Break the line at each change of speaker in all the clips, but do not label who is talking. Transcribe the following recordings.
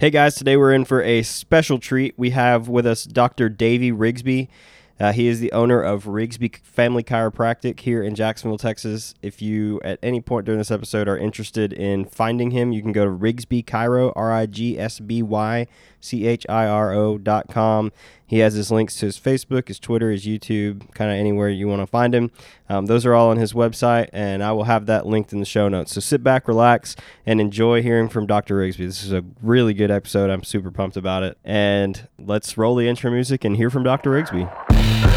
Hey guys, today we're in for a special treat. We have with us Dr. Davy Rigsby. Uh, he is the owner of Rigsby Family Chiropractic here in Jacksonville, Texas. If you at any point during this episode are interested in finding him, you can go to Rigsby Chiro, R I G S B Y C H I R O dot com. He has his links to his Facebook, his Twitter, his YouTube, kind of anywhere you want to find him. Um, those are all on his website, and I will have that linked in the show notes. So sit back, relax, and enjoy hearing from Dr. Rigsby. This is a really good episode. I'm super pumped about it. And let's roll the intro music and hear from Dr. Rigsby.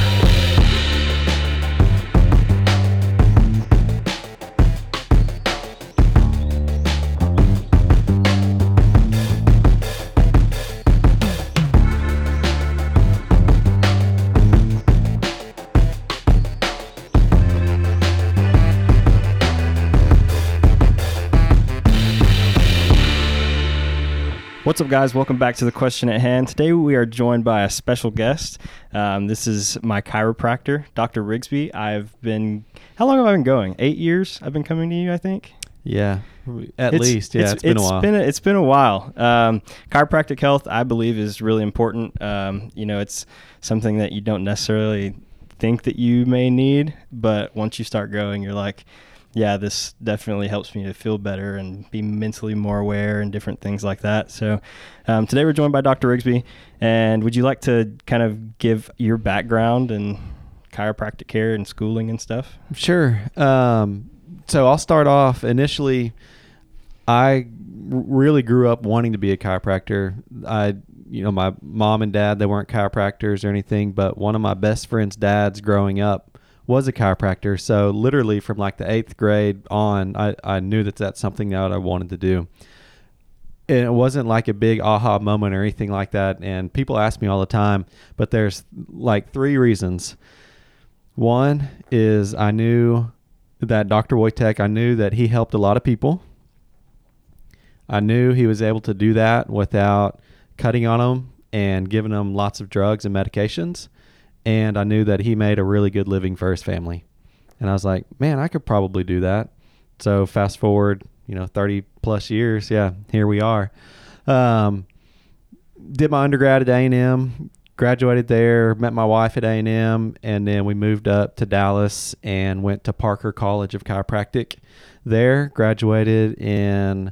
What's up, guys? Welcome back to the question at hand. Today we are joined by a special guest. Um, this is my chiropractor, Dr. Rigsby. I've been, how long have I been going? Eight years I've been coming to you, I think.
Yeah, at
It's-
least. Yeah, it's been a while.
Been a, it's been a while. Um, chiropractic health, I believe, is really important. Um, you know, it's something that you don't necessarily think that you may need, but once you start going, you're like, yeah, this definitely helps me to feel better and be mentally more aware and different things like that. So, um, today we're joined by Dr. Rigsby. And would you like to kind of give your background and chiropractic care and schooling and stuff?
Sure. Um, so I'll start off. Initially, I really grew up wanting to be a chiropractor. I, you know, my mom and dad they weren't chiropractors or anything, but one of my best friend's dads growing up was a chiropractor. So literally from like the eighth grade on, I, I knew that that's something that I wanted to do. And it wasn't like a big aha moment or anything like that. And people ask me all the time, but there's like three reasons. One is I knew that Dr. Wojtek, I knew that he helped a lot of people. I knew he was able to do that without cutting on them and giving them lots of drugs and medications. And I knew that he made a really good living for his family. And I was like, man, I could probably do that. So fast forward, you know, 30 plus years. Yeah, here we are. Um, did my undergrad at A&M, graduated there, met my wife at A&M, and then we moved up to Dallas and went to Parker College of Chiropractic. There, graduated in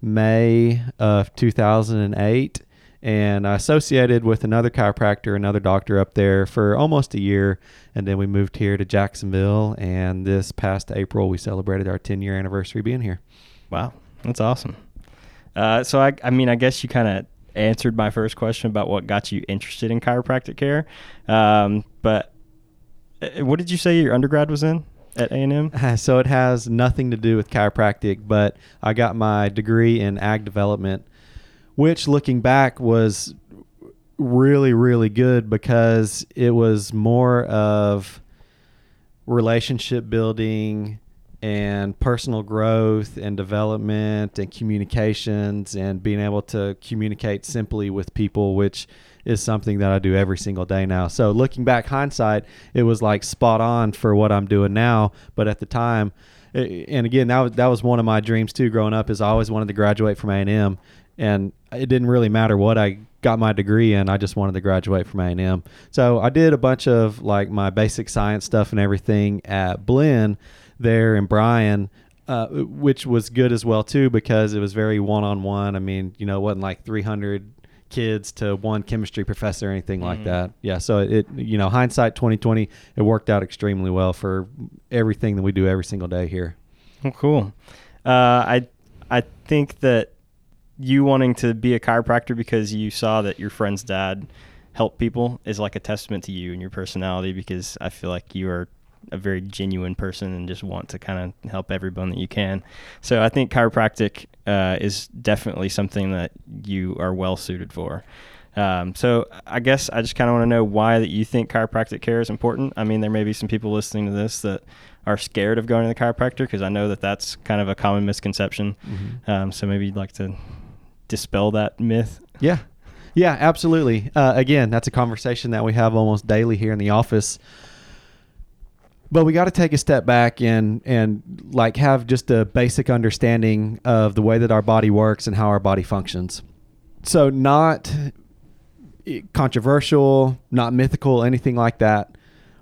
May of 2008, and I associated with another chiropractor, another doctor up there for almost a year, and then we moved here to Jacksonville. And this past April, we celebrated our 10 year anniversary being here.
Wow, that's awesome. Uh, so I, I mean, I guess you kind of answered my first question about what got you interested in chiropractic care. Um, but uh, what did you say your undergrad was in at A and M?
So it has nothing to do with chiropractic, but I got my degree in ag development, which looking back was really, really good because it was more of relationship building and personal growth and development and communications and being able to communicate simply with people, which is something that I do every single day now. So looking back hindsight, it was like spot on for what I'm doing now. But at the time, and again, that was, that was one of my dreams too. Growing up, is I always wanted to graduate from A and it didn't really matter what I got my degree in. I just wanted to graduate from A and M. So I did a bunch of like my basic science stuff and everything at Blinn there in Bryan. Uh, which was good as well too because it was very one on one. I mean, you know, it wasn't like 300 kids to one chemistry professor or anything like
Mhm.
that. Yeah, so it you know hindsight 2020 it worked out extremely well for everything that we do every single day here.
Oh, cool. Uh, I I think that you wanting to be a chiropractor because you saw that your friend's dad helped people is like a testament to you and your personality because I feel like you are a very genuine person and just want to kind of help everyone that you can. So I think chiropractic uh, is definitely something that you are well suited for. Um, so I guess I just kind of want to know why that you think chiropractic care is important. I mean, there may be some people listening to this that are scared of going to the chiropractor because I know that that's kind of a common misconception. Um, so maybe you'd like to dispel that myth.
Yeah. Yeah, absolutely. Uh, again, that's a conversation that we have almost daily here in the office. But we got to take a step back and and like have just a basic understanding of the way that our body works and how our body functions. so not eh, controversial, not mythical, anything like that.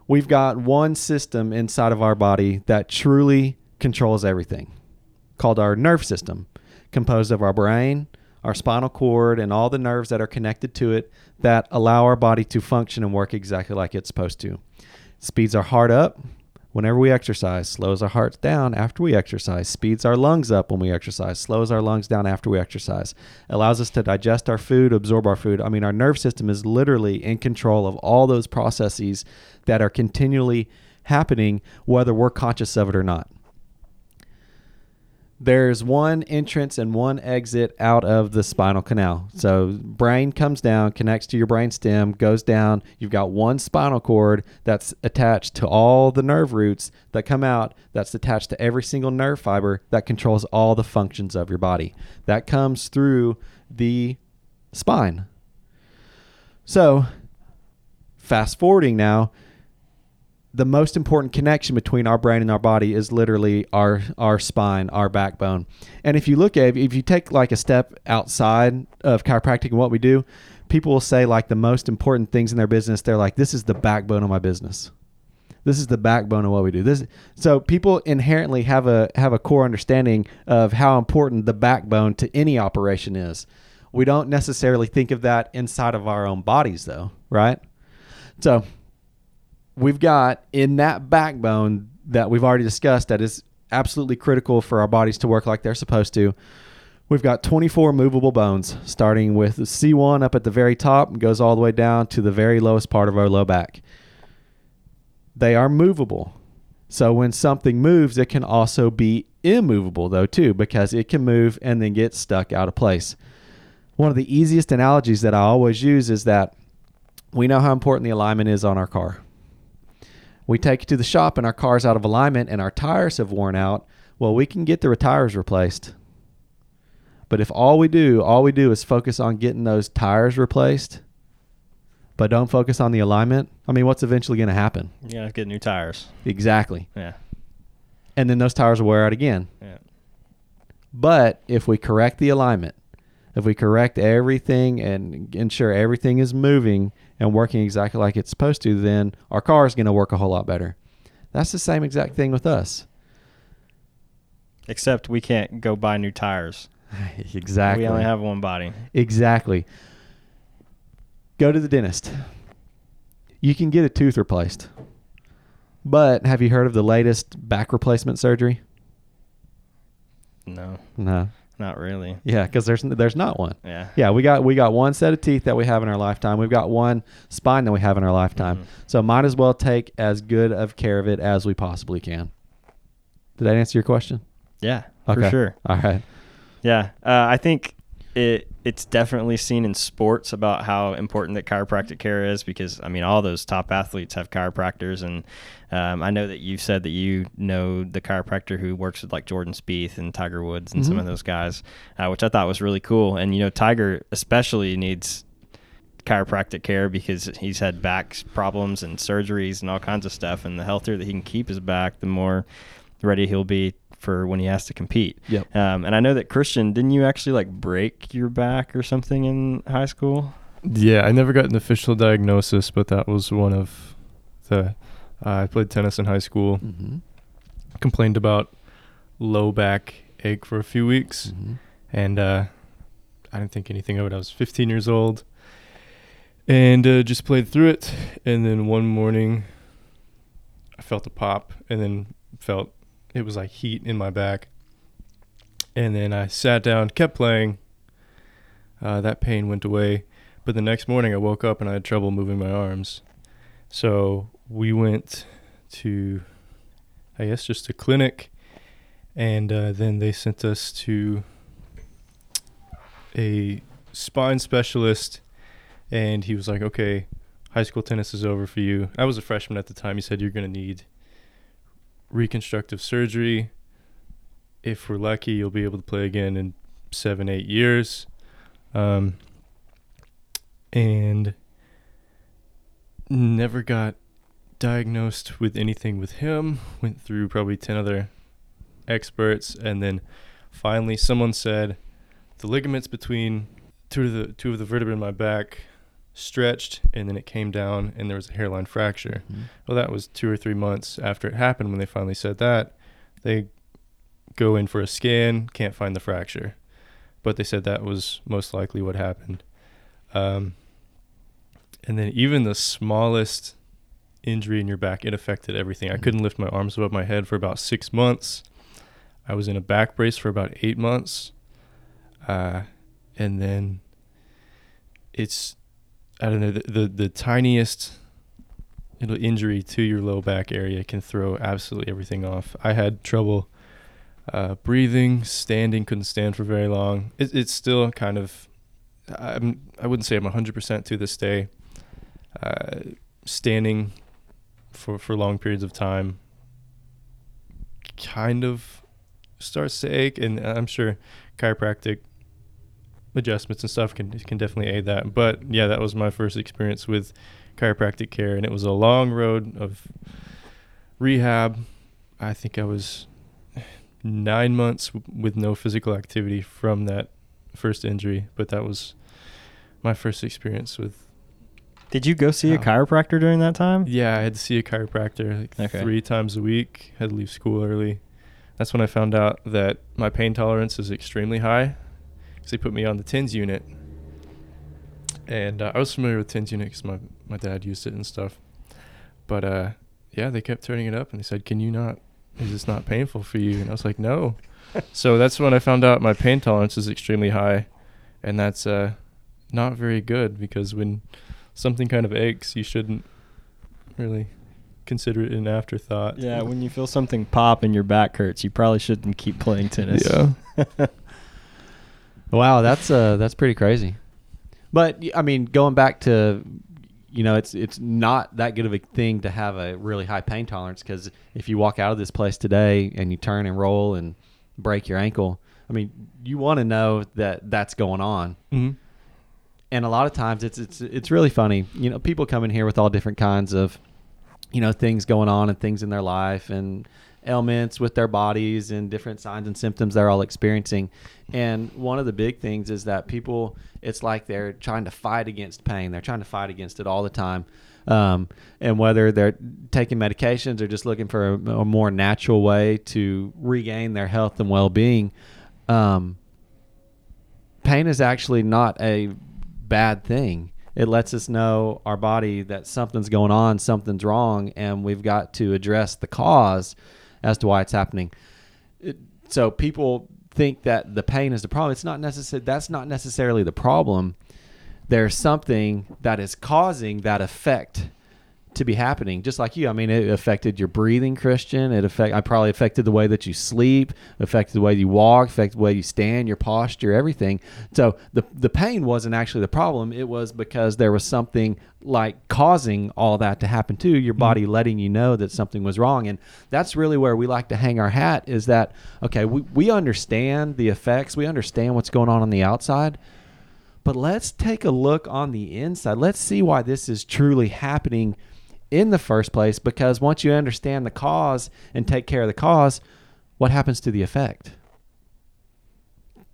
We've got one system inside of our body that truly controls everything, called our nerve system, composed of our brain, our spinal cord, and all the nerves that are connected to it that allow our body to function and work exactly like it's supposed to. Speeds our heart up whenever we exercise, slows our hearts down after we exercise, speeds our lungs up when we exercise, slows our lungs down after we exercise, allows us to digest our food, absorb our food. I mean, our nerve system is literally in control of all those processes that are continually happening, whether we're conscious of it or not there's one entrance and one exit out of the spinal canal. So brain comes down, connects to your brain stem, goes down. You've got one spinal cord that's attached to all the nerve roots that come out that's attached to every single nerve fiber that controls all the functions of your body. That comes through the spine. So fast forwarding now, the most important connection between our brain and our body is literally our our spine, our backbone. And if you look at if you take like a step outside of chiropractic and what we do, people will say like the most important things in their business, they're like this is the backbone of my business. This is the backbone of what we do. This so people inherently have a have a core understanding of how important the backbone to any operation is. We don't necessarily think of that inside of our own bodies though, right? So we've got in that backbone that we've already discussed that is absolutely critical for our bodies to work like they're supposed to. We've got 24 movable bones, starting with C1 up at the very top and goes all the way down to the very lowest part of our low back. They are movable. So when something moves, it can also be immovable, though, too, because it can move and then get stuck out of place. One of the easiest analogies that I always use is that we know how important the alignment is on our car we take it to the shop and our car's out of alignment and our tires have worn out, well, we can get the tires replaced. But if all we do, all we do is focus on getting those tires replaced, but don't focus on the alignment, I mean, what's eventually going to happen?
You're going to get new tires.
Exactly.
Yeah.
And then those tires will wear out again.
Yeah.
But if we correct the alignment, if we correct everything and ensure everything is moving and working exactly like it's supposed to, then our car is going to work a whole lot better. That's the same exact thing with us.
Except we can't go buy new tires.
exactly.
We only have one body.
Exactly. Go to the dentist. You can get a tooth replaced. But have you heard of the latest back replacement surgery?
No.
No.
Not really.
Yeah, because there's there's not one.
Yeah.
Yeah, we got we got one set of teeth that we have in our lifetime. We've got one spine that we have in our lifetime.
Mhm.
So might as well take as good of care of it as we possibly can. Did that answer your question?
Yeah.
Okay.
For sure.
All right.
Yeah. Uh, I think it it's definitely seen in sports about how important that chiropractic care is because I mean all those top athletes have chiropractors and um, I know that you've said that you know the chiropractor who works with like Jordan Spieth and Tiger Woods and some
Mhm.
of those guys, uh, which I thought was really cool. And you know Tiger especially needs chiropractic care because he's had back problems and surgeries and all kinds of stuff. And the healthier that he can keep his back, the more ready he'll be for when he has to compete.
Yep.
Um, and I know that Christian, didn't you actually like break your back or something in high school?
Yeah, I never got an official diagnosis, but that was one of the. Uh, I played tennis in high school.
Mm-hmm.
Complained about low back ache for a few weeks,
Mm-hmm.
and uh, I didn't think anything of it. I was 15 years old, and uh, just played through it. And then one morning, I felt a pop, and then felt it was like heat in my back. And then I sat down, kept playing. Uh, that pain went away, but the next morning I woke up and I had trouble moving my arms. So we went to, I guess, just a clinic, and uh, then they sent us to a spine specialist, and he was like, "Okay, high school tennis is over for you." I was a freshman at the time. He said you're gonna need reconstructive surgery. If we're lucky, you'll be able to play again in seven, eight years. Um, and never got diagnosed with anything with him. Went through probably 10 other experts. And then finally, someone said the ligaments between two of the two of the vertebrae in my back stretched, and then it came down, and there was a hairline fracture.
Mhm.
Well, that was two or three months after it happened when they finally said that. They go in for a scan, can't find the fracture, but they said that was most likely what happened. Um, and then even the smallest injury in your back, it affected everything. I couldn't lift my arms above my head for about six months. I was in a back brace for about eight months. Uh, and then it's, I don't know, the, the, the tiniest little injury to your low back area can throw absolutely everything off. I had trouble uh, breathing, standing, couldn't stand for very long. It, it's still kind of, I'm, I wouldn't say I'm 100% to this day. Uh, standing for, for long periods of time kind of starts to ache, and I'm sure chiropractic adjustments and stuff can can definitely aid that. But yeah, that was my first experience with chiropractic care, and it was a long road of rehab. I think I was nine months w- with no physical activity from that first injury, but that was my first experience with.
Did you go see a chiropractor during that time?
Yeah, I had to see a chiropractor like
Okay.
three times a week. Had to leave school early. That's when I found out that my pain tolerance is extremely high. Because they put me on the TENS unit, and uh, I was familiar with TENS unit because my my dad used it and stuff. But uh, yeah, they kept turning it up, and they said, "Can you not? Is this not painful for you?" And I was like, "No." so that's when I found out my pain tolerance is extremely high, and that's uh, not very good because when something kind of aches, you shouldn't really consider it an afterthought.
Yeah, when you feel something pop and your back hurts, you probably shouldn't keep playing tennis.
Yeah.
Wow, that's uh that's pretty crazy. But I mean, going back to you know, it's it's not that good of a thing to have a really high pain tolerance because if you walk out of this place today and you turn and roll and break your ankle, I mean, you want to know that that's going on.
hmm
and a lot of times it's it's it's really funny. You know, people come in here with all different kinds of, you know, things going on and things in their life and ailments with their bodies and different signs and symptoms they're all experiencing. And one of the big things is that people, it's like they're trying to fight against pain. They're trying to fight against it all the time. Um, and whether they're taking medications or just looking for a, a more natural way to regain their health and well-being, um, pain is actually not a bad thing. It lets us know our body that something's going on, something's wrong, and we've got to address the cause as to why it's happening. It, so people think that the pain is the problem. It's not necessary. That's not necessarily the problem. There's something that is causing that effect to be happening just like you. I mean it affected your breathing christian. It affect i probably affected the way that you sleep affected the way you walk affected the way you stand your posture everything. So the the pain wasn't actually the problem. It was because there was something like causing all that to happen to your mm-hmm. body letting you know that something was wrong. And that's really where we like to hang our hat is that okay we, we understand the effects. We understand what's going on on the outside. But let's take a look on the inside. Let's see why this is truly happening in the first place. Because once you understand the cause and take care of the cause, what happens to the effect?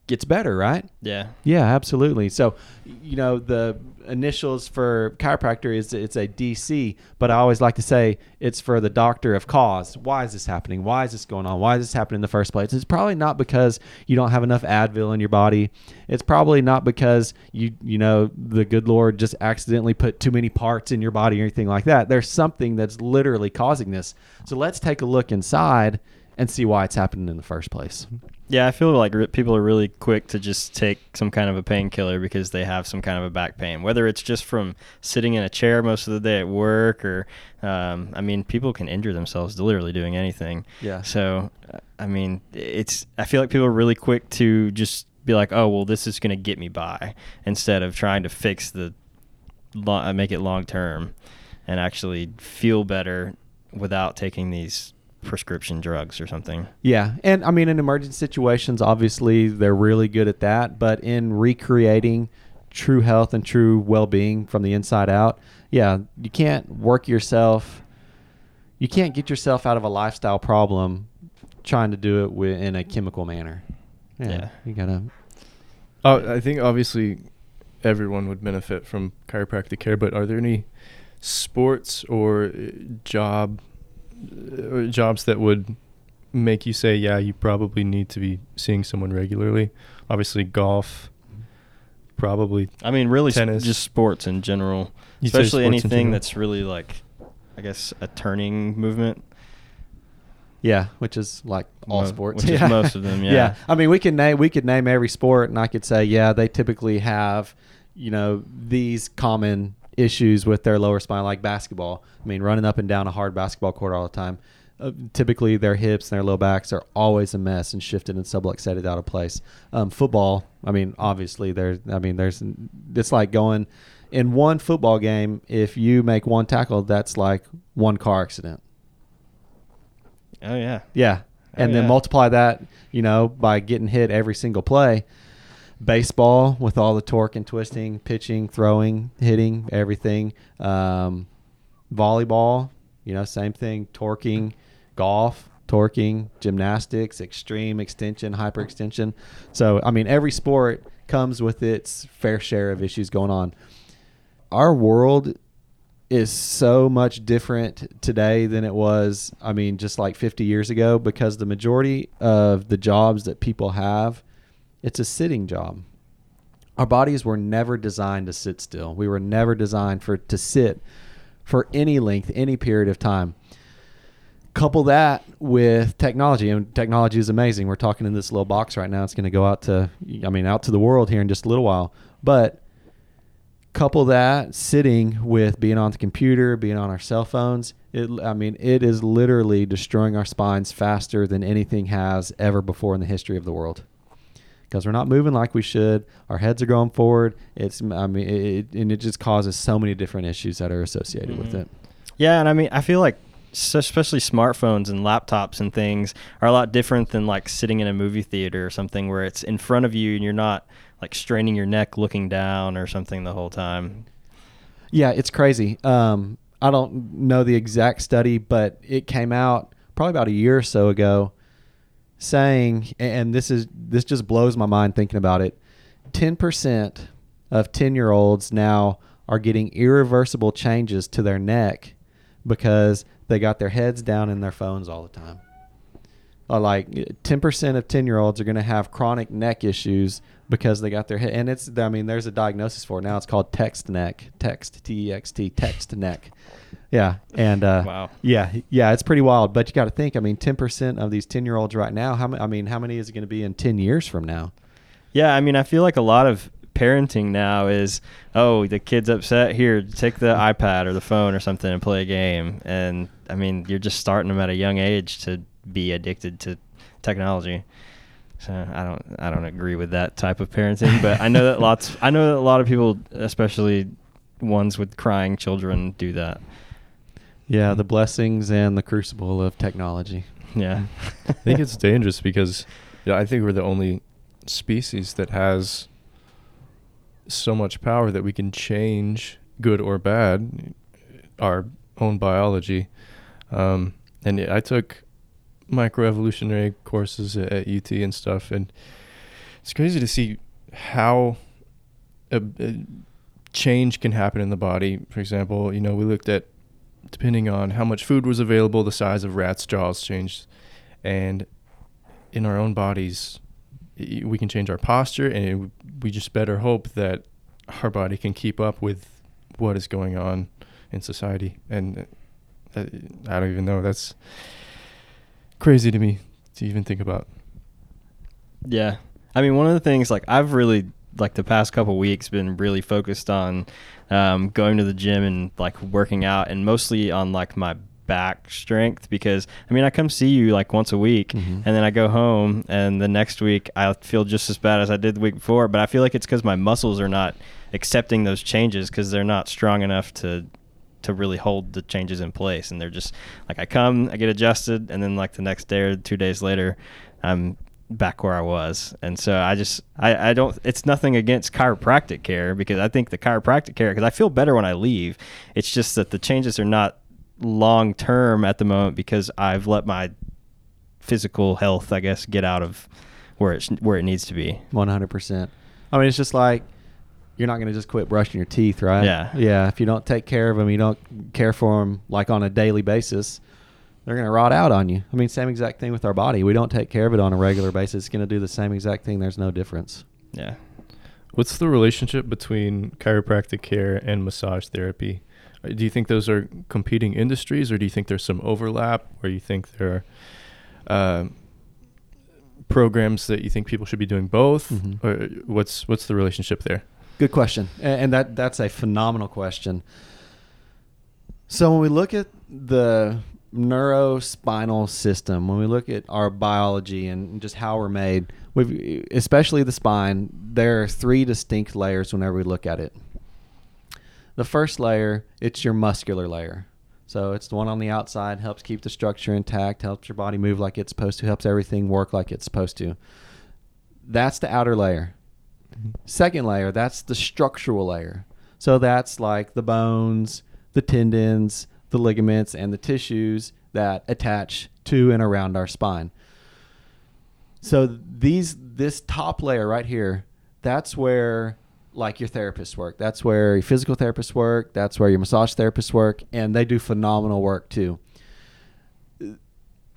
Gets better, right?
Yeah.
Yeah, absolutely. So, you know, the initials for chiropractor is it's a DC, but I always like to say it's for the doctor of cause. Why is this happening? Why is this going on? Why is this happening in the first place? It's probably not because you don't have enough Advil in your body. It's probably not because you you know the good Lord just accidentally put too many parts in your body or anything like that. There's something that's literally causing this. So let's take a look inside and see why it's happening in the first place.
Yeah, I feel like re- people are really quick to just take some kind of a painkiller because they have some kind of a back pain, whether it's just from sitting in a chair most of the day at work or, um, I mean, people can injure themselves literally doing anything.
Yeah.
So, uh, I mean, it's, I feel like people are really quick to just be like, oh, well, this is going to get me by instead of trying to fix the, lo- uh, make it long term and actually feel better without taking these prescription drugs or something.
Yeah, and I mean, in emergency situations, obviously they're really good at that. But in recreating true health and true well-being from the inside out, yeah, you can't work yourself. You can't get yourself out of a lifestyle problem trying to do it wi- in a chemical manner. Yeah,
Yeah.
you gotta.
Oh, I think obviously everyone would benefit from chiropractic care. But are there any sports or uh, job uh, Uh, jobs that would make you say, yeah, you probably need to be seeing someone regularly? Obviously, golf, probably.
I mean, really, s-
Tennis.
just sports in general,
You'd
especially anything
general?
that's really like, I guess, a turning movement.
Yeah, which is like all
Mo-
sports.
which is most of them, yeah.
I mean, we can name we could name every sport, and I could say, yeah, they typically have, you know, these common issues with their lower spine, like basketball. I mean, running up and down a hard basketball court all the time. Uh, typically, their hips and their low backs are always a mess and shifted and subluxated out of place. Um, football, I mean, obviously, there's, I mean, there's, it's like going in one football game. If you make one tackle, that's like one car accident.
Oh yeah.
Yeah.
Oh,
And then multiply that, you know, by getting hit every single play. Baseball with all the torque and twisting, pitching, throwing, hitting, everything. Um, volleyball, you know, same thing. Torquing, golf, torquing, gymnastics, extreme extension, hyperextension. So, I mean, every sport comes with its fair share of issues going on. Our world is so much different today than it was, I mean, just like 50 years ago, because the majority of the jobs that people have, it's a sitting job. Our bodies were never designed to sit still. We were never designed for to sit for any length, any period of time. Couple that with technology, and technology is amazing. We're talking in this little box right now. It's going to go out to, I mean, out to the world here in just a little while. But couple that sitting with being on the computer, being on our cell phones, it, I mean, it is literally destroying our spines faster than anything has ever before in the history of the world. Because we're not moving like we should, our heads are going forward. It's, I mean, it, and it just causes so many different issues that are associated with
Mhm.
it.
Yeah, and I mean, I feel like s- especially smartphones and laptops and things are a lot different than like sitting in a movie theater or something where it's in front of you and you're not like straining your neck looking down or something the whole time.
Yeah, it's crazy. Um, I don't know the exact study, but it came out probably about a year or so ago, saying, and this is this just blows my mind thinking about it. Ten percent of ten year olds now are getting irreversible changes to their neck because they got their heads down in their phones all the time. Uh, like ten percent of ten year olds are going to have chronic neck issues because they got their head. And it's I mean there's a diagnosis for it now. It's called text neck, text T E X T, text neck. Yeah, and uh,
Wow.
yeah, yeah, it's pretty wild. But you got to think. I mean, ten percent of these ten year olds right now. How many? I mean, how many is it going to be in ten years from now?
Yeah, I mean, I feel like a lot of parenting now is, oh, the kid's upset. Here, take the iPad or the phone or something and play a game. And I mean, you're just starting them at a young age to be addicted to technology. So I don't, I don't agree with that type of parenting. But I know that lots, I know that a lot of people, especially ones with crying children, do that.
Yeah, the blessings and the crucible of technology.
Yeah.
I think it's dangerous because yeah, I think we're the only species that has so much power that we can change good or bad our own biology. Um, and I took microevolutionary courses at, at UT and stuff, and it's crazy to see how a, a change can happen in the body. For example, you know, we looked at depending on how much food was available, the size of rats' jaws changed, and in our own bodies, we can change our posture, and it, we just better hope that our body can keep up with what is going on in society. And uh, I don't even know. That's crazy to me to even think about.
Yeah. I mean, one of the things like I've really like the past couple weeks been really focused on um, going to the gym and like working out and mostly on like my back strength because I mean I come see you like once a week
Mhm.
and then I go home and the next week I feel just as bad as I did the week before but I feel like it's because my muscles are not accepting those changes because they're not strong enough to to really hold the changes in place. And they're just like I come I get adjusted and then like the next day or two days later I'm back where I was. And so I just I, I don't it's nothing against chiropractic care because I think the chiropractic care because I feel better when I leave. It's just that the changes are not long term at the moment because I've let my physical health I guess get out of where it where it needs to be.
One hundred percent. I mean, it's just like you're not going to just quit brushing your teeth, right?
Yeah.
Yeah. If you don't take care of them, you don't care for them like on a daily basis, they're going to rot out on you. I mean, same exact thing with our body. We don't take care of it on a regular basis. It's going to do the same exact thing. There's no difference.
Yeah.
What's the relationship between chiropractic care and massage therapy? Uh, Do you think those are competing industries, or do you think there's some overlap, or you think there are um programs that you think people should be doing both,
Mhm.
or what's what's the relationship there?
Good question, and that that's a phenomenal question. So when we look at the neurospinal system, when we look at our biology and just how we're made, we've especially the spine, there are three distinct layers whenever we look at it. The first layer, it's your muscular layer. So it's the one on the outside, helps keep the structure intact, helps your body move like it's supposed to, helps everything work like it's supposed to. That's the outer layer. Second layer, that's the structural layer. So that's like the bones, the tendons, the ligaments, and the tissues that attach to and around our spine. So these this top layer right here, that's where like your therapists work. That's where your physical therapists work. That's where your massage therapists work, and they do phenomenal work too.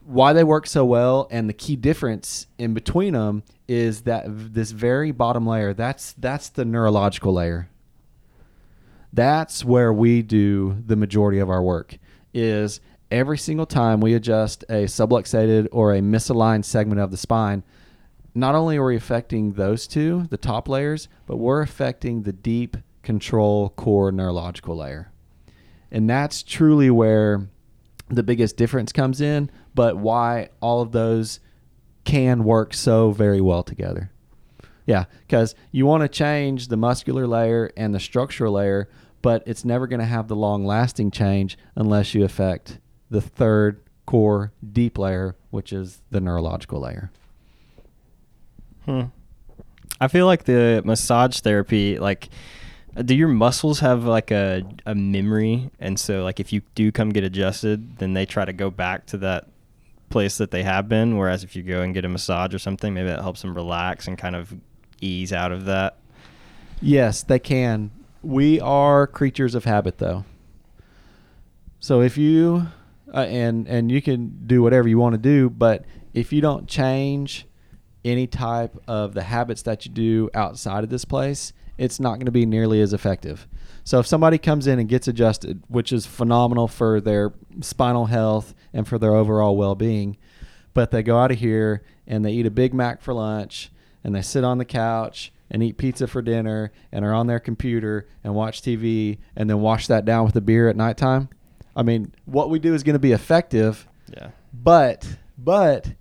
Why they work so well, and the key difference in between them is that this very bottom layer. That's that's the neurological layer. That's where we do the majority of our work. Is every single time we adjust a subluxated or a misaligned segment of the spine, not only are we affecting those two, the top layers, but we're affecting the deep control core neurological layer. And that's truly where the biggest difference comes in, but why all of those can work so very well together. Yeah, because you want to change the muscular layer and the structural layer, but it's never going to have the long lasting change unless you affect the third core deep layer, which is the neurological layer.
Hmm. I feel like the massage therapy, like, do your muscles have like a, a memory? And so, like, if you do come get adjusted, then they try to go back to that place that they have been. Whereas if you go and get a massage or something, maybe that helps them relax and kind of ease out of that.
Yes, they can. We are creatures of habit, though. So if you uh, and and you can do whatever you want to do, but if you don't change any type of the habits that you do outside of this place, it's not going to be nearly as effective. So if somebody comes in and gets adjusted, which is phenomenal for their spinal health and for their overall well-being, but they go out of here and they eat a Big Mac for lunch and they sit on the couch and eat pizza for dinner and are on their computer and watch TV and then wash that down with a beer at nighttime. I mean, what we do is going to be effective,
Yeah.
but but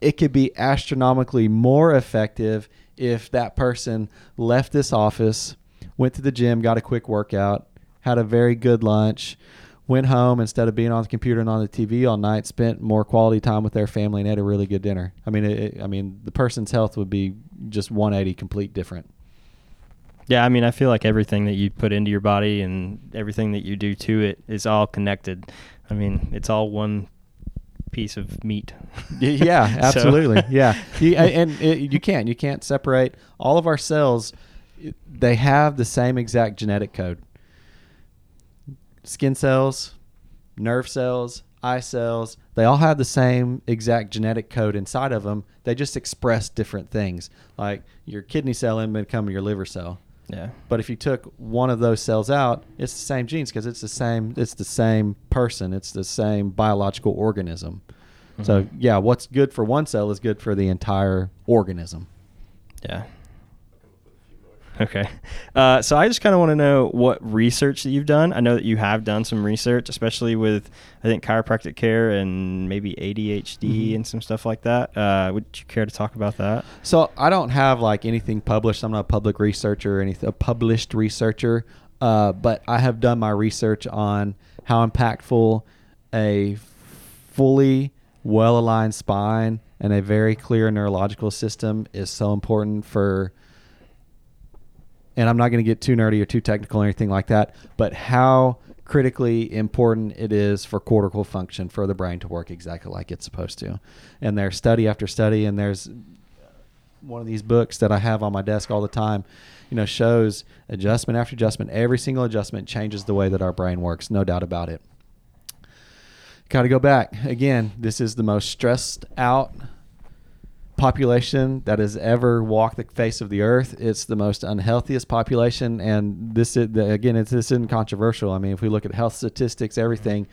it could be astronomically more effective if that person left this office, went to the gym, got a quick workout, had a very good lunch, went home instead of being on the computer and on the TV all night, spent more quality time with their family and had a really good dinner. I mean, it, I mean, the person's health would be just 180 complete different.
Yeah, I mean, I feel like everything that you put into your body and everything that you do to it is all connected. I mean, it's all one piece of meat.
Yeah,
So-
absolutely. yeah, you, and it, you can't you can't separate all of our cells. They have the same exact genetic code. Skin cells, nerve cells, eye cells, they all have the same exact genetic code inside of them. They just express different things. Like your kidney cell and become your liver cell.
Yeah.
But if you took one of those cells out, it's the same genes because it's the same. It's the same person. It's the same biological organism. So
Mhm.
yeah, what's good for one cell is good for the entire organism.
Yeah. Okay. Uh, so I just kind of want to know what research that you've done. I know that you have done some research, especially with I think chiropractic care and maybe ADHD
Mhm.
and some stuff like that. Uh, would you care to talk about that?
So I don't have like anything published. I'm not a public researcher or anything, a published researcher. Uh, but I have done my research on how impactful a fully well aligned spine and a very clear neurological system is so important for. And I'm not going to get too nerdy or too technical or anything like that, but how critically important it is for cortical function for the brain to work exactly like it's supposed to. And there's study after study, and there's one of these books that I have on my desk all the time. you know shows adjustment after adjustment. Every single adjustment changes the way that our brain works. No doubt about it. Got to go back again. This is the most stressed out population that has ever walked the face of the earth. It's the most unhealthiest population, and this is again, it's this isn't controversial. I mean, if we look at health statistics, everything,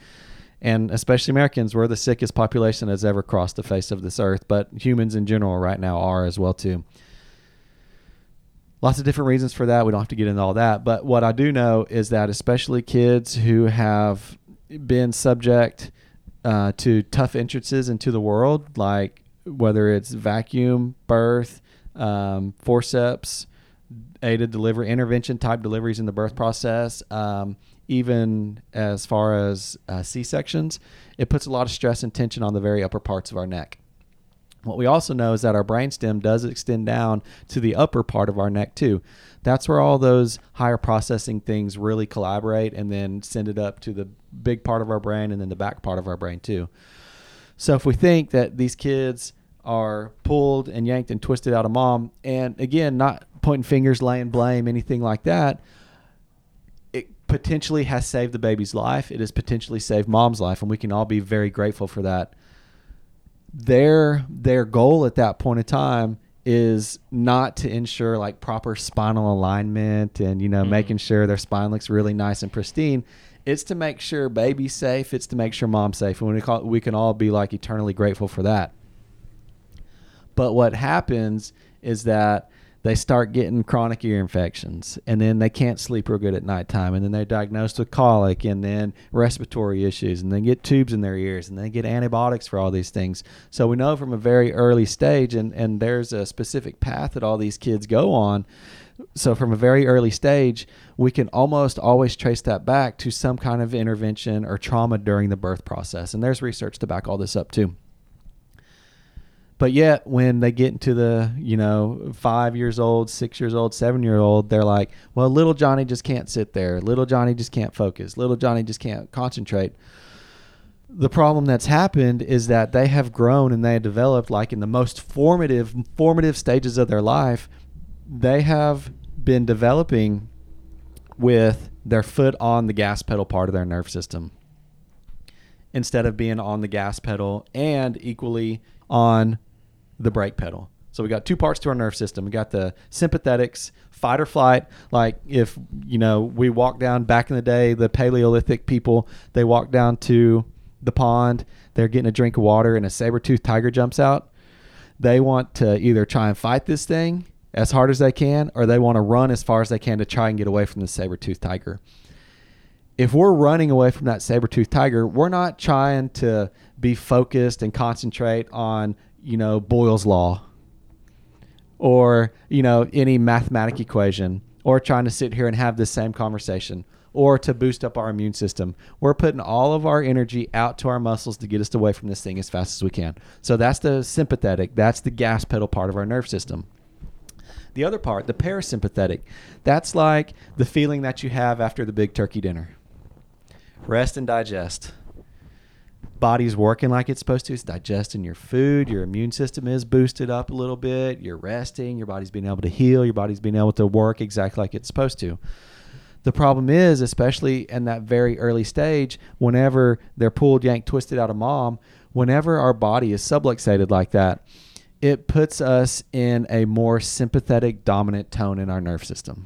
and especially Americans, we're the sickest population that's ever crossed the face of this earth. But humans in general right now are as well too. Lots of different reasons for that. We don't have to get into all that. But what I do know is that especially kids who have been subject uh, to tough entrances into the world, like whether it's vacuum, birth, um, forceps, aided delivery, intervention type deliveries in the birth process, um, even as far as uh, C sections, it puts a lot of stress and tension on the very upper parts of our neck. What we also know is that our brainstem does extend down to the upper part of our neck too. That's where all those higher processing things really collaborate and then send it up to the big part of our brain and then the back part of our brain too. So if we think that these kids are pulled and yanked and twisted out of mom, and again, not pointing fingers, laying blame, anything like that, it potentially has saved the baby's life. It has potentially saved mom's life, and we can all be very grateful for that their their goal at that point in time is not to ensure like proper spinal alignment and you know mm-hmm. making sure their spine looks really nice and pristine it's to make sure baby's safe. It's to make sure mom's safe. And we, call, we can all be like eternally grateful for that. But what happens is that they start getting chronic ear infections and then they can't sleep real good at nighttime and then they're diagnosed with colic and then respiratory issues and they get tubes in their ears and they get antibiotics for all these things. So we know from a very early stage and, and there's a specific path that all these kids go on so from a very early stage we can almost always trace that back to some kind of intervention or trauma during the birth process and there's research to back all this up too but yet, when they get into the, you know, five years old, six years old, seven year old, they're like, well, little Johnny just can't sit there. Little Johnny just can't focus. Little Johnny just can't concentrate. The problem that's happened is that they have grown and they have developed, like in the most formative, formative stages of their life, they have been developing with their foot on the gas pedal part of their nerve system instead of being on the gas pedal and equally on the brake pedal. So we got two parts to our nerve system. We got the sympathetics, fight or flight. Like if you know we walk down back in the day, the Paleolithic people they walk down to the pond. They're getting a drink of water, and a saber-toothed tiger jumps out. They want to either try and fight this thing as hard as they can, or they want to run as far as they can to try and get away from the saber-toothed tiger. If we're running away from that saber-toothed tiger, we're not trying to be focused and concentrate on you know, Boyle's law or, you know, any mathematic equation or trying to sit here and have the same conversation or to boost up our immune system. We're putting all of our energy out to our muscles to get us away from this thing as fast as we can. So that's the sympathetic, that's the gas pedal part of our nerve system. The other part, the parasympathetic, that's like the feeling that you have after the big turkey dinner. Rest and digest body's working like it's supposed to. It's digesting your food. Your immune system is boosted up a little bit. You're resting. Your body's being able to heal. Your body's being able to work exactly like it's supposed to. The problem is, especially in that very early stage, whenever they're pulled, yanked, twisted out of mom, whenever our body is subluxated like that, it puts us in a more sympathetic dominant tone in our nerve system.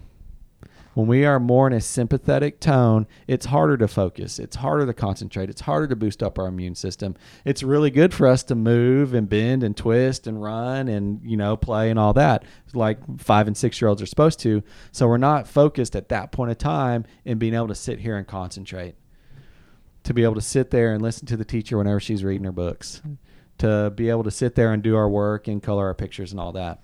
When we are more in a sympathetic tone, it's harder to focus. It's harder to concentrate. It's harder to boost up our immune system. It's really good for us to move and bend and twist and run and, you know, play and all that like five and six year olds are supposed to. So we're not focused at that point of time in being able to sit here and concentrate. To be able to sit there and listen to the teacher whenever she's reading her books. Mm-hmm. To be able to sit there and do our work and color our pictures and all that.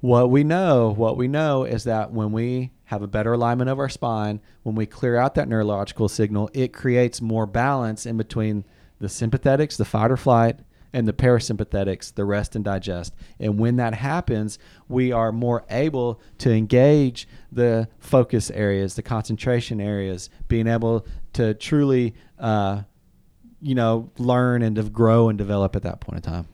What we know, what we know is that when we have a better alignment of our spine, when we clear out that neurological signal, it creates more balance in between the sympathetics, the fight or flight, and the parasympathetics, the rest and digest. And when that happens, we are more able to engage the focus areas, the concentration areas, being able to truly, uh, you know, learn and to grow and develop at that point in time.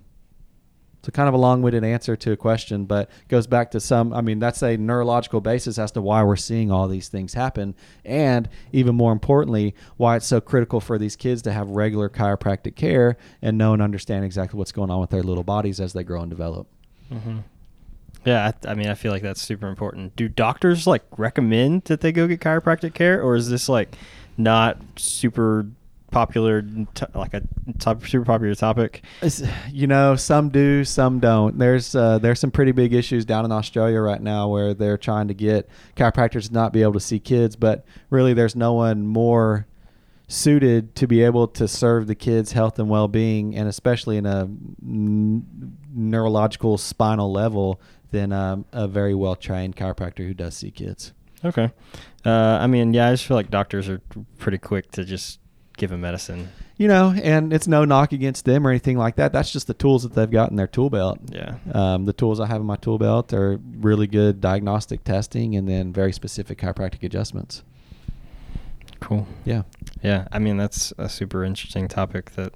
So kind of a long-winded answer to a question, but goes back to some. I mean, that's a neurological basis as to why we're seeing all these things happen, and even more importantly, why it's so critical for these kids to have regular chiropractic care and know and understand exactly what's going on with their little bodies as they grow and develop.
Mm-hmm. Yeah, I, I mean, I feel like that's super important. Do doctors like recommend that they go get chiropractic care, or is this like not super popular, t- like a top, super popular topic?
It's, you know, some do, some don't. There's uh, there's some pretty big issues down in Australia right now where they're trying to get chiropractors to not be able to see kids, but really there's no one more suited to be able to serve the kids' health and well-being, and especially in a n- neurological spinal level, than um, a very well-trained chiropractor who does see kids.
Okay. Uh, I mean, yeah, I just feel like doctors are pretty quick to just give a medicine.
You know, and it's no knock against them or anything like that. That's just the tools that they've got in their tool belt.
Yeah.
Um, the tools I have in my tool belt are really good diagnostic testing and then very specific chiropractic adjustments.
Cool.
Yeah.
Yeah. I mean, that's a super interesting topic that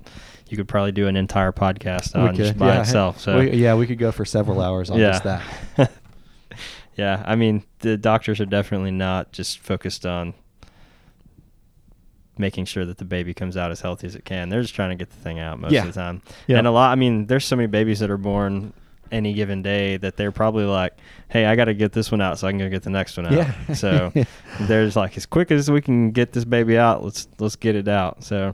you could probably do an entire podcast on
could,
just by
yeah.
itself. So
We- yeah, we could go for several hours on just that.
yeah, I mean, the doctors are definitely not just focused on making sure that the baby comes out as healthy as it can. They're just trying to get the thing out most
Yeah.
of the time.
Yeah.
And a lot, I mean, there's so many babies that are born any given day that they're probably like, "Hey, I got to get this one out so I can go get the next one out."
Yeah.
so there's like as quick as we can get this baby out, let's let's get it out. So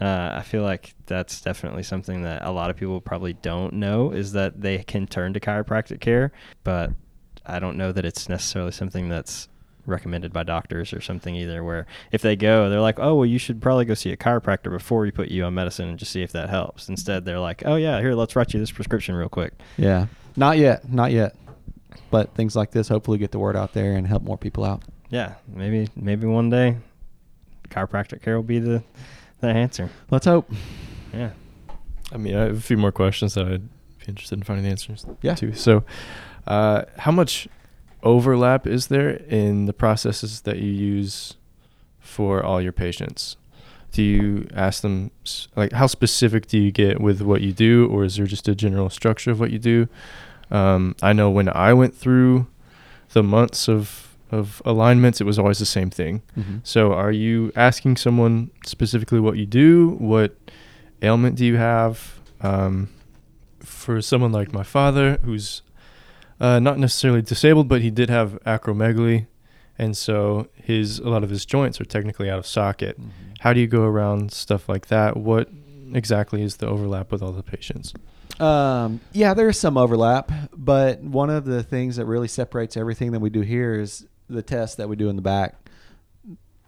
uh, I feel like that's definitely something that a lot of people probably don't know is that they can turn to chiropractic care, but I don't know that it's necessarily something that's recommended by doctors or something either where if they go they're like oh well you should probably go see a chiropractor before we put you on medicine and just see if that helps instead they're like oh yeah here let's write you this prescription real quick
Yeah. Not yet. Not yet. But things like this hopefully get the word out there and help more people out.
yeah maybe maybe one day chiropractic care will be the the answer
Let's hope.
yeah
I mean, I have a few more questions that I'd be interested in finding the answers
Yeah.
to. So, uh, how much overlap is there in the processes that you use for all your patients? Do you ask them, like, how specific do you get with what you do, or is there just a general structure of what you do? Um, I know when I went through the months of, of alignments, it was always the same thing.
Mm-hmm.
So, are you asking someone specifically what you do? What ailment do you have? Um, for someone like my father, who's uh, not necessarily disabled, but he did have acromegaly, and so his a lot of his joints are technically out of socket. How do you go around stuff like that? What exactly is the overlap with all the patients?
Um, yeah, there is some overlap, but one of the things that really separates everything that we do here is the test that we do in the back.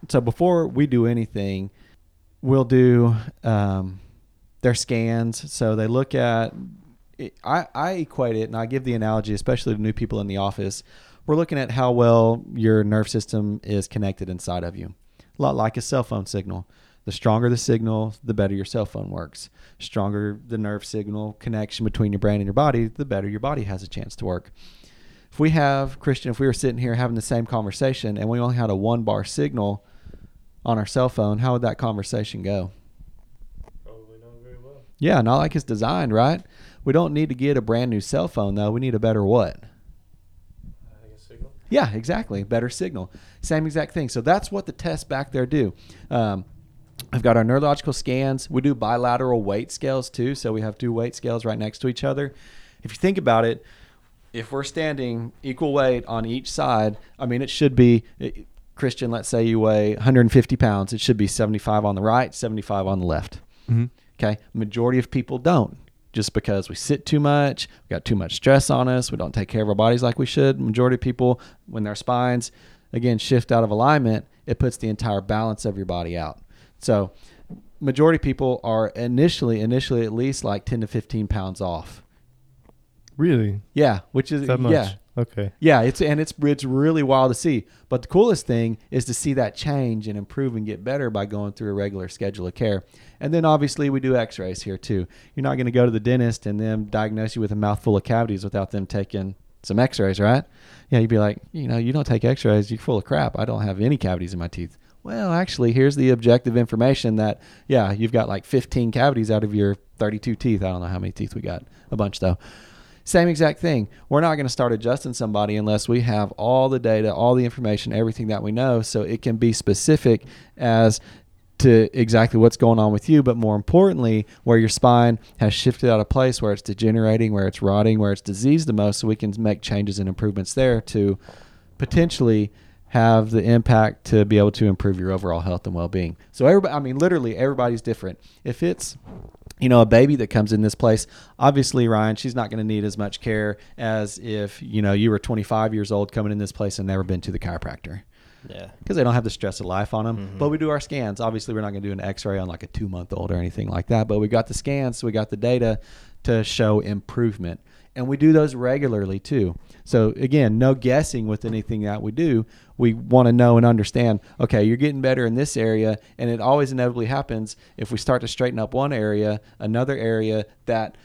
So before we do anything, we'll do um, their scans. So they look at. I, I equate it, and I give the analogy, especially to new people in the office. We're looking at how well your nerve system is connected inside of you, a lot like a cell phone signal. The stronger the signal, the better your cell phone works. Stronger the nerve signal connection between your brain and your body, the better your body has a chance to work. If we have, Christian, if we were sitting here having the same conversation and we only had a one bar signal on our cell phone, how would that conversation go?
Probably not very well.
Yeah, not like it's designed, right? We don't need to get a brand new cell phone, though. We need a better what? Yeah, exactly. Better signal. Same exact thing. So that's what the tests back there do. Um, I've got our neurological scans. We do bilateral weight scales too. So we have two weight scales right next to each other. If you think about it, if we're standing equal weight on each side, I mean, it should be, it- Christian, let's say you weigh 150 pounds. It should be 75 on the right, 75 on the left.
Mm-hmm.
Okay. Majority of people don't just because we sit too much, we got too much stress on us, we don't take care of our bodies like we should. Majority of people, when their spines again shift out of alignment, it puts the entire balance of your body out. So, majority of people are initially, initially at least like 10 to 15 pounds off.
Really?
Yeah, which is
That much?
yeah,
Okay.
yeah, it's and it's it's really wild to see. But the coolest thing is to see that change and improve and get better by going through a regular schedule of care. And then obviously we do X-rays here too. You're not going to go to the dentist and them diagnose you with a mouthful of cavities without them taking some X-rays, right? Yeah, you'd be like, you know, you don't take X-rays, you're full of crap. I don't have any cavities in my teeth. Well, actually, here's the objective information that yeah, you've got like 15 cavities out of your 32 teeth. I don't know how many teeth we got. A bunch though. Same exact thing. We're not going to start adjusting somebody unless we have all the data, all the information, everything that we know, so it can be specific as to exactly what's going on with you, but more importantly, where your spine has shifted out of place, where it's degenerating, where it's rotting, where it's diseased the most, so we can make changes and improvements there to potentially have the impact to be able to improve your overall health and well-being. So everybody, I mean, literally everybody's different. If it's you know, a baby that comes in this place, obviously, Ryan, she's not going to need as much care as if, you know, you were 25 years old coming in this place and never been to the chiropractor
Yeah.
because they don't have the stress of life on them.
Mhm.
But we do our scans. Obviously, we're not going to do an X-ray on like a two-month-old or anything like that. But we got the scans, so we got the data to show improvement, and we do those regularly too. So again, no guessing with anything that we do. We want to know and understand. Okay, you're getting better in this area, and it always inevitably happens if we start to straighten up one area, another area that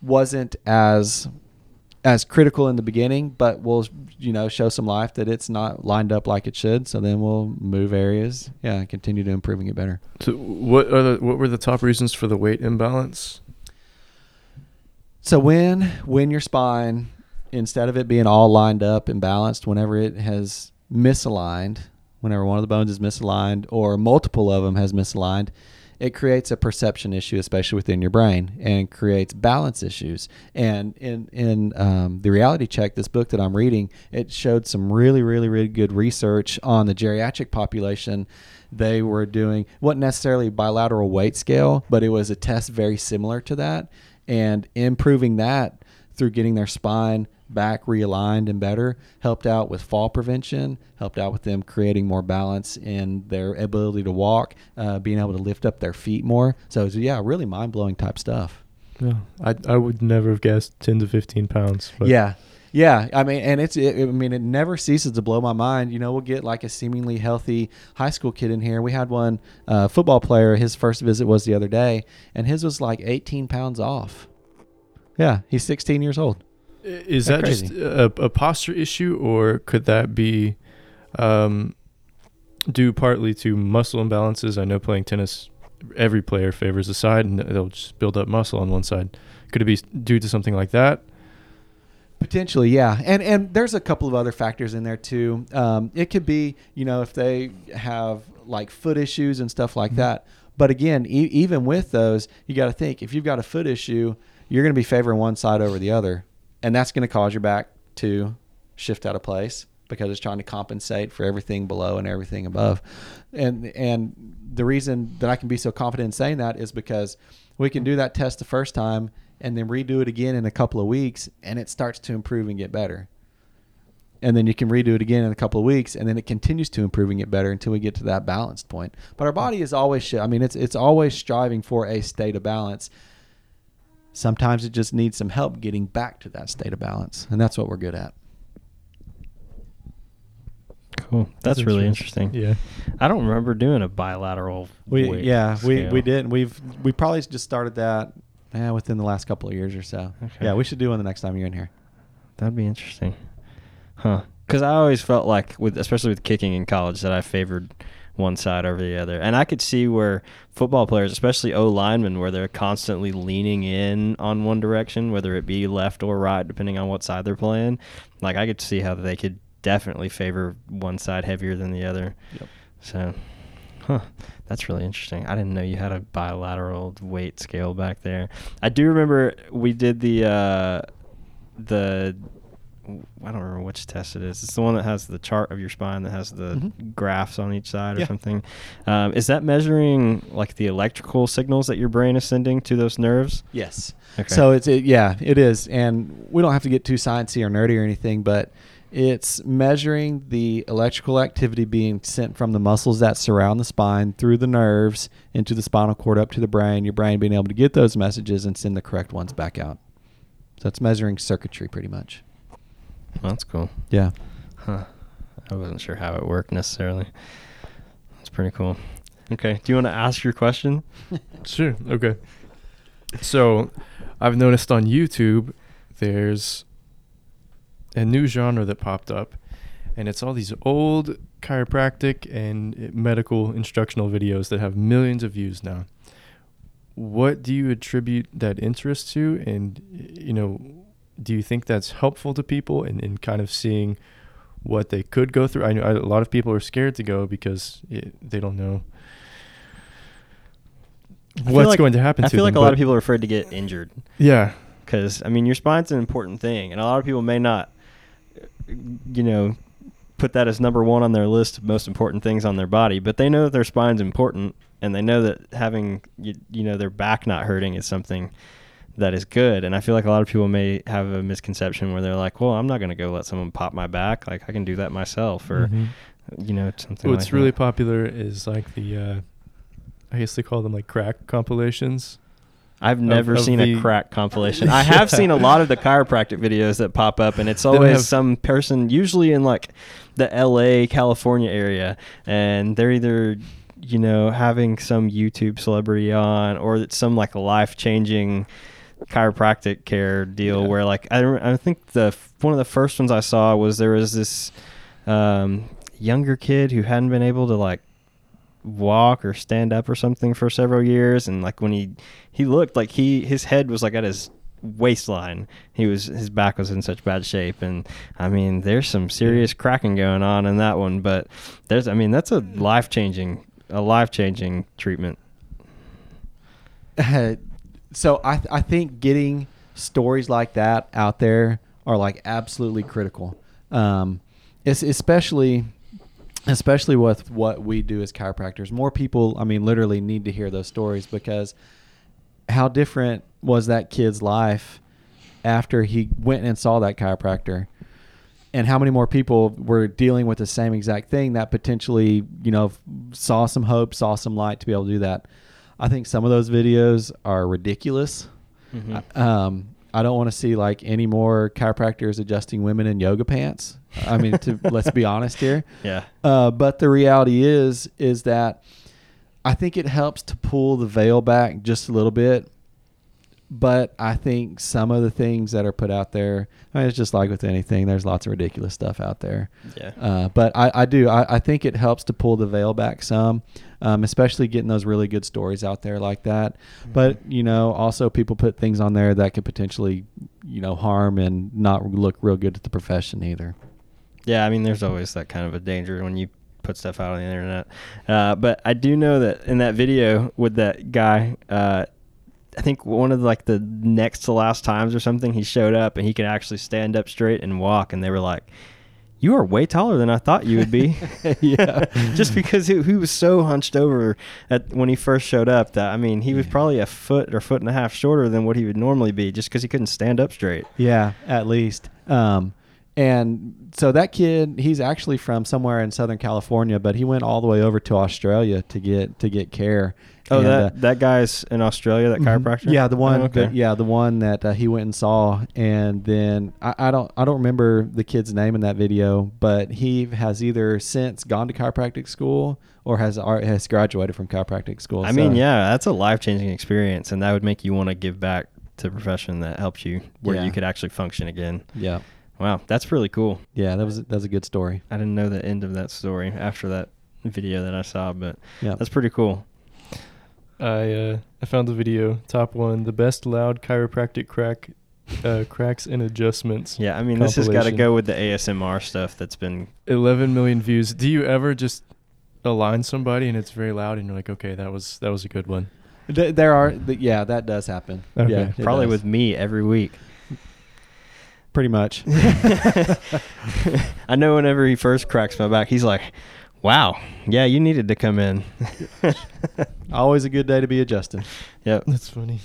wasn't as as critical in the beginning, but we'll you know show some life that it's not lined up like it should. So then we'll move areas, yeah, continue to improving it better.
So what are the what were the top reasons for the weight imbalance?
So when when your spine, instead of it being all lined up and balanced, whenever it has misaligned, whenever one of the bones is misaligned or multiple of them has misaligned, it creates a perception issue, especially within your brain, and creates balance issues. And in in um, the reality check, this book that I'm reading, it showed some really, really, really good research on the geriatric population. They were doing wasn't necessarily bilateral weight scale, but it was a test very similar to that, and improving that through getting their spine back realigned and better helped out with fall prevention helped out with them creating more balance in their ability to walk uh, being able to lift up their feet more. So it's, yeah really mind-blowing type stuff.
Yeah, I I would never have guessed ten to fifteen pounds. But
yeah yeah i mean and it's it, i mean it never ceases to blow my mind you know we'll get like a seemingly healthy high school kid in here we had one uh, football player his first visit was the other day and his was like 18 pounds off yeah he's 16 years old
Is
That's
that just a, a posture issue, or could that be um, due partly to muscle imbalances? I know playing tennis, every player favors a side, and they'll just build up muscle on one side. Could it be due to something like that?
Potentially, yeah, and and there's a couple of other factors in there too. Um, it could be, you know, if they have like foot issues and stuff like
Mhm.
that. But again, e- even with those, you got to think if you've got a foot issue, you're going to be favoring one side over the other, and that's going to cause your back to shift out of place because it's trying to compensate for everything below and everything above. And and the reason that I can be so confident in saying that is because we can do that test the first time and then redo it again in a couple of weeks and it starts to improve and get better. And then you can redo it again in a couple of weeks and then it continues to improve and get better until we get to that balanced point. But our body is always I mean it's it's always striving for a state of balance. Sometimes it just needs some help getting back to that state of balance, and that's what we're good at.
Cool. That's, really interesting.
Yeah.
I don't remember doing a bilateral.
We yeah we,
scale.
we didn't we've we probably just started that eh, within the last couple of years or so.
Okay.
Yeah, we should do one the next time you're in here.
That'd be interesting, huh? Because I always felt like, with especially with kicking in college, that I favored one side over the other, and I could see where football players, especially O linemen, where they're constantly leaning in on one direction, whether it be left or right, depending on what side they're playing. Like I could see how they could definitely favor one side heavier than the other.
Yep.
So, huh, that's really interesting. I didn't know you had a bilateral weight scale back there. I do remember we did the uh, the I don't remember which test it is. It's the one that has the chart of your spine that has the
Mhm.
graphs on each side or
Yeah.
something. Um, is that measuring like the electrical signals that your brain is sending to those nerves?
Yes.
Okay.
So it's it, yeah, it is, and we don't have to get too sciencey or nerdy or anything, but it's measuring the electrical activity being sent from the muscles that surround the spine through the nerves into the spinal cord up to the brain. Your brain being able to get those messages and send the correct ones back out. So it's measuring circuitry pretty much.
That's cool.
Yeah.
Huh. I wasn't sure how it worked necessarily. That's pretty cool. Okay. Do you want to ask your question?
Sure. Okay. So, I've noticed on YouTube there's a new genre that popped up, and it's all these old chiropractic and uh, medical instructional videos that have millions of views now. what do you attribute that interest to? And, you know, do you think that's helpful to people in, in kind of seeing what they could go through? I know a lot of people are scared to go because it, they don't know what's
like-
going to happen
I
to
feel
them.
like a lot of people are afraid to get injured
Yeah.
because I mean your spine's an important thing, and a lot of people may not, you know, put that as number one on their list of most important things on their body, but they know that their spine's important, and they know that having you, you know their back not hurting is something that is good. And I feel like a lot of people may have a misconception where they're like, "Well, I'm not going to go let someone pop my back. Like I can do that myself," or
Mhm.
you know something.
What's
like
really
that.
popular is like the, uh, I guess they call them like crack compilations.
I've never
of
seen
the-
a crack compilation. I have seen a lot of the chiropractic videos that pop up, and it's always
have-
some person, usually in like the LA, California area, and they're either, you know, having some YouTube celebrity on, or it's some like life changing chiropractic care deal
Yeah.
where like I, I think the one of the first ones I saw was there was this um, younger kid who hadn't been able to like walk or stand up or something for several years and like when he he looked like he his head was like at his waistline. He was his back was in such bad shape and i mean there's some serious cracking going on in that one but there's i mean that's a life changing a life changing treatment.
So I I think getting stories like that out there are like absolutely critical. Um, it's especially especially with what we do as chiropractors. More people, I mean, literally need to hear those stories because how different was that kid's life after he went and saw that chiropractor? And how many more people were dealing with the same exact thing that potentially, you know, saw some hope, saw some light to be able to do that? I think some of those videos are ridiculous.
Mhm.
Um, I don't want to see like any more chiropractors adjusting women in yoga pants. I mean, to, let's be honest here.
yeah
Uh, but the reality is, is that I think it helps to pull the veil back just a little bit. But I think some of the things that are put out there, I mean, it's just like with anything. There's lots of ridiculous stuff out there.
yeah
Uh, but I, I do. I, I think it helps to pull the veil back some, um, especially getting those really good stories out there like that. But you know, also people put things on there that could potentially, you know, harm and not look real good to the profession either.
Yeah, I mean, there's always that kind of a danger when you put stuff out on the internet. Uh, but I do know that in that video with that guy, uh, I think one of the, like the next to last times or something, he showed up and he could actually stand up straight and walk, and they were like. You are way taller than I thought you would be.
Yeah.
just because he, he was so hunched over at when he first showed up that I mean he was probably a foot or foot and a half shorter than what he would normally be, just because he couldn't stand up straight.
Yeah, at least. Um, and so that kid, he's actually from somewhere in Southern California, but he went all the way over to Australia to get to get care.
Oh,
And,
that
uh,
that guy's in Australia, that
Mhm.
chiropractor.
Yeah, the one.
Oh, okay.
that- yeah, the one that uh, he went and saw, and then I, I don't I don't remember the kid's name in that video, but he has either since gone to chiropractic school or has has graduated from chiropractic school.
I mean, yeah, that's a life changing experience, and that would make you want to give back to a profession that helps you, where
Yeah.
you could actually function again.
yeah,
Wow, that's really cool.
yeah. That was that was a good story.
I didn't know the end of that story after that video that I saw, but
Yeah,
that's pretty cool.
I uh, I found the video top one, the best loud chiropractic crack, uh, cracks and adjustments.
Yeah, I mean, this has got to go with the ASMR stuff that's been.
11 million views. Do you ever just align somebody and it's very loud and you're like, okay, that was that was a good one.
Th- there are. th- Yeah, that does happen.
Okay.
Yeah,
Probably
does.
with me every week.
Pretty much.
I know whenever he first cracks my back, he's like, "Wow, yeah, you needed to come in."
Always a good day to be adjusting.
yep.
That's funny.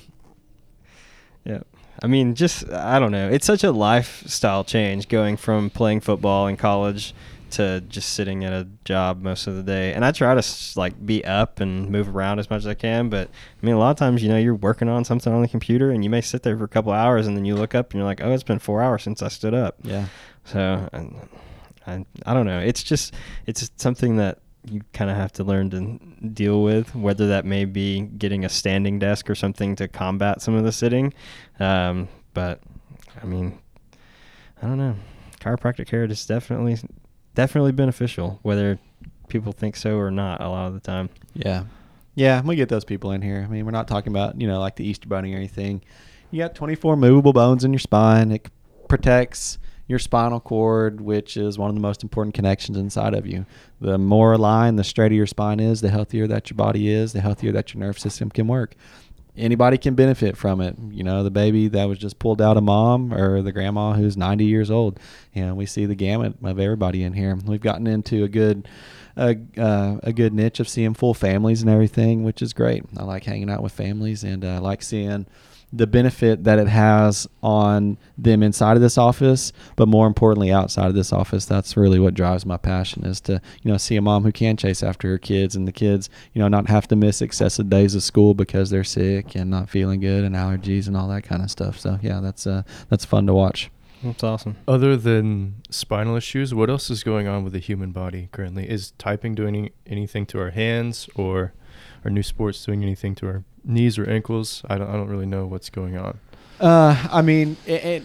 Yeah. I mean, just I don't know. It's such a lifestyle change going from playing football in college to just sitting at a job most of the day. And I try to like be up and move around as much as I can, but I mean, a lot of times, you know, you're working on something on the computer and you may sit there for a couple hours and then you look up and you're like, "Oh, it's been 4 hours since I stood up."
Yeah.
So, and I I don't know. It's just it's something that you kind of have to learn to deal with, whether that may be getting a standing desk or something to combat some of the sitting. Um, but I mean, I don't know. Chiropractic care is definitely definitely beneficial, whether people think so or not. A lot of the time.
Yeah. Yeah, we get those people in here. I mean, we're not talking about you know like the Easter Bunny or anything. You got 24 movable bones in your spine. It protects your spinal cord, which is one of the most important connections inside of you. The more aligned, the straighter your spine is, the healthier that your body is, the healthier that your nerve system can work. Anybody can benefit from it. You know, the baby that was just pulled out of mom or the grandma who's 90 years old. You know, we see the gamut of everybody in here. We've gotten into a good a, uh, a good niche of seeing full families and everything, which is great. I like hanging out with families and uh, I like seeing the benefit that it has on them inside of this office, but more importantly outside of this office. That's really what drives my passion is to you know see a mom who can chase after her kids and the kids you know not have to miss excessive days of school because they're sick and not feeling good and allergies and all that kind of stuff. So yeah, that's uh, that's fun to watch.
That's awesome.
Other than spinal issues, what else is going on with the human body currently? Is typing doing anything to our hands, or are new sports doing anything to our knees or ankles? I don't. I don't really know what's going on.
Uh, I mean, it, it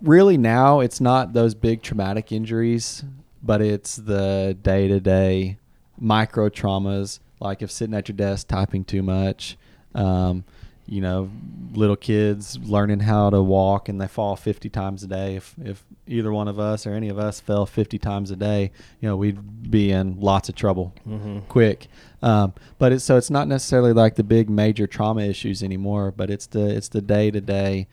really now it's not those big traumatic injuries, but it's the day to day micro traumas, like if sitting at your desk typing too much. Um, you know, little kids learning how to walk and they fall 50 times a day. If, if either one of us or any of us fell 50 times a day, you know, we'd be in lots of trouble
Mm-hmm.
quick. Um, but it's so it's not necessarily like the big major trauma issues anymore, but it's the it's the day to day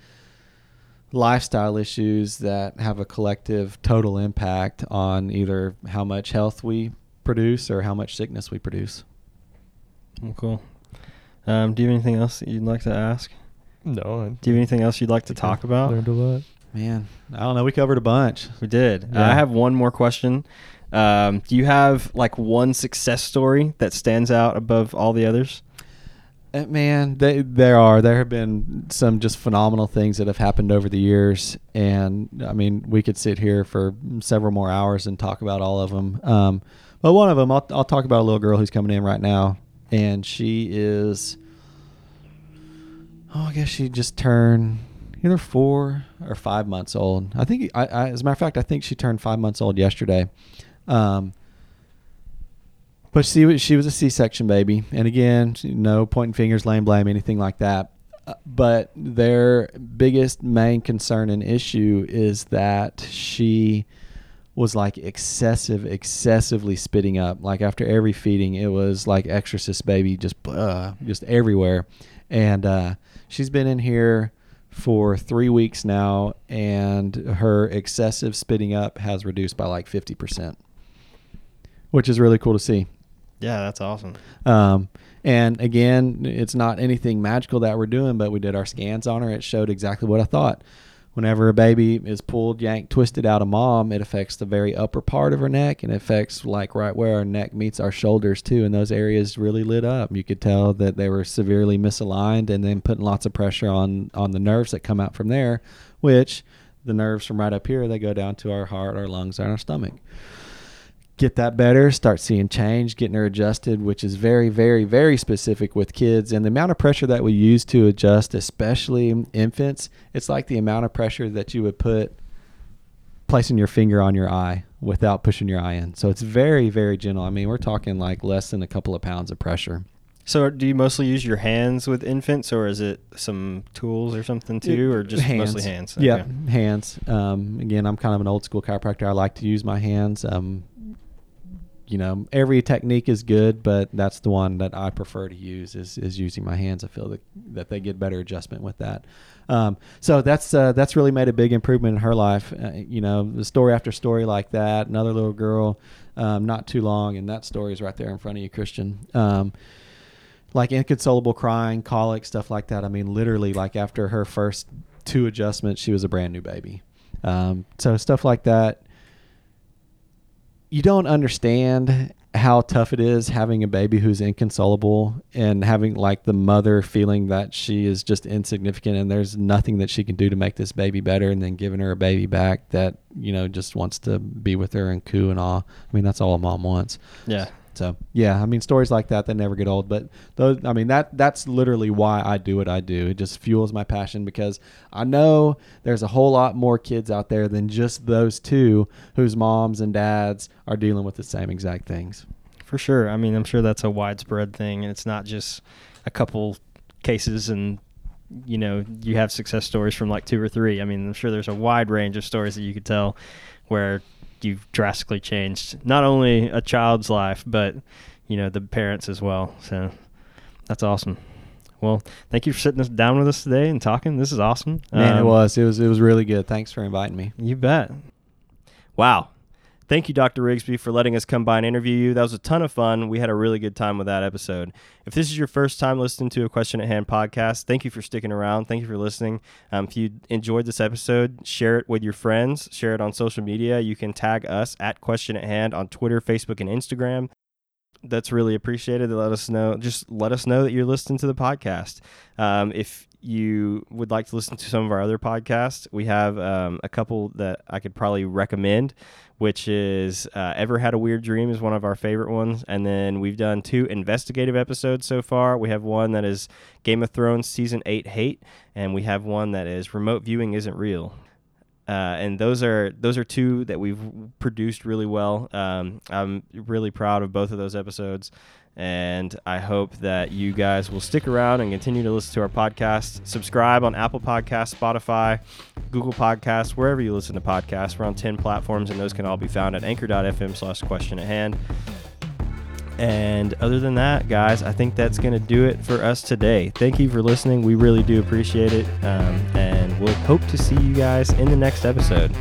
lifestyle issues that have a collective total impact on either how much health we produce or how much sickness we produce.
Well, cool. Um, do you have anything else that you'd like to ask?
No. I
Do you have anything else you'd like to talk about?
Learned a lot.
Man, I don't know. We covered a bunch.
We did. Uh,
Yeah.
I have one more question. Um, do you have like one success story that stands out above all the others?
Uh, man, they, there are. There have been some just phenomenal things that have happened over the years, and I mean, we could sit here for several more hours and talk about all of them. Um, but one of them, I'll, I'll talk about a little girl who's coming in right now, and she is, oh, I guess she just turned either four or five months old. I think, I, I, as a matter of fact, I think she turned five months old yesterday. Um, but she was she was a C-section baby, and again, no pointing fingers, laying blame, anything like that. Uh, But their biggest main concern and issue is that she was like excessive, excessively spitting up. Like after every feeding, it was like Exorcist baby, just uh, just everywhere. And uh, she's been in here for three weeks now, and her excessive spitting up has reduced by like fifty percent, which is really cool to see.
Yeah, that's awesome.
Um, and again, it's not anything magical that we're doing, but we did our scans on her. It showed exactly what I thought. Whenever a baby is pulled, yanked, twisted out of mom, it affects the very upper part of her neck and it affects like right where our neck meets our shoulders too. And those areas really lit up. You could tell that they were severely misaligned and then putting lots of pressure on on the nerves that come out from there, which the nerves from right up here they go down to our heart, our lungs, and our stomach get that better, start seeing change, getting her adjusted, which is very, very, very specific with kids. And the amount of pressure that we use to adjust, especially infants, it's like the amount of pressure that you would put placing your finger on your eye without pushing your eye in. So it's very, very gentle. I mean, we're talking like less than a couple of pounds of pressure.
So, do you mostly use your hands with infants, or is it some tools or something too, or just mostly hands?
Yeah, hands. Um, again, I'm kind of an old school chiropractor. I like to use my hands. Um, you know, every technique is good, but that's the one that I prefer to use is, is using my hands. I feel that, that they get better adjustment with that. Um, so that's uh, that's really made a big improvement in her life. Uh, you know, the story after story like that. Another little girl, um, not too long, and that story is right there in front of you, Christian. Um, like inconsolable crying, colic, stuff like that. I mean, literally, like after her first two adjustments, she was a brand new baby. Um, so stuff like that. You don't understand how tough it is having a baby who's inconsolable and having like the mother feeling that she is just insignificant and there's nothing that she can do to make this baby better and then giving her a baby back that you know just wants to be with her and coo and all i mean that's all a mom wants
Yeah.
So yeah, I mean stories like that they never get old. But those, I mean that that's literally why I do what I do. It just fuels my passion because I know there's a whole lot more kids out there than just those two whose moms and dads are dealing with the same exact things.
for sure. I mean, I'm sure that's a widespread thing, and it's not just a couple cases and you know you have success stories from like two or three. I mean, I'm sure there's a wide range of stories that you could tell where you've drastically changed not only a child's life but you know the parents as well. So that's awesome. Well, thank you for sitting us down with us today and talking. This is awesome.
Man, it
Um,
was. It was. It was really good. Thanks for inviting me.
You bet. Wow. Thank you, Dr. Rigsby, for letting us come by and interview you. That was a ton of fun. We had a really good time with that episode. If this is your first time listening to a Question at Hand podcast, thank you for sticking around. Thank you for listening. Um, if you enjoyed this episode, share it with your friends, share it on social media. You can tag us at Question at Hand on Twitter, Facebook, and Instagram. That's really appreciated. Let us know. Just let us know that you're listening to the podcast. Um, if you would like to listen to some of our other podcasts, we have um, a couple that I could probably recommend, which is uh, Ever Had a Weird Dream is one of our favorite ones. And then we've done two investigative episodes so far. We have one that is Game of Thrones Season 8 Hate, and we have one that is Remote Viewing Isn't Real. Uh, and those are those are two that we've produced really well. Um, I'm really proud of both of those episodes, and I hope that you guys will stick around and continue to listen to our podcast. Subscribe on Apple Podcasts, Spotify, Google Podcasts, wherever you listen to podcasts. We're on ten platforms, and those can all be found at Anchor.fm/slash Question at Hand. And other than that, guys, I think that's going to do it for us today. Thank you for listening. We really do appreciate it. Um, and we'll hope to see you guys in the next episode.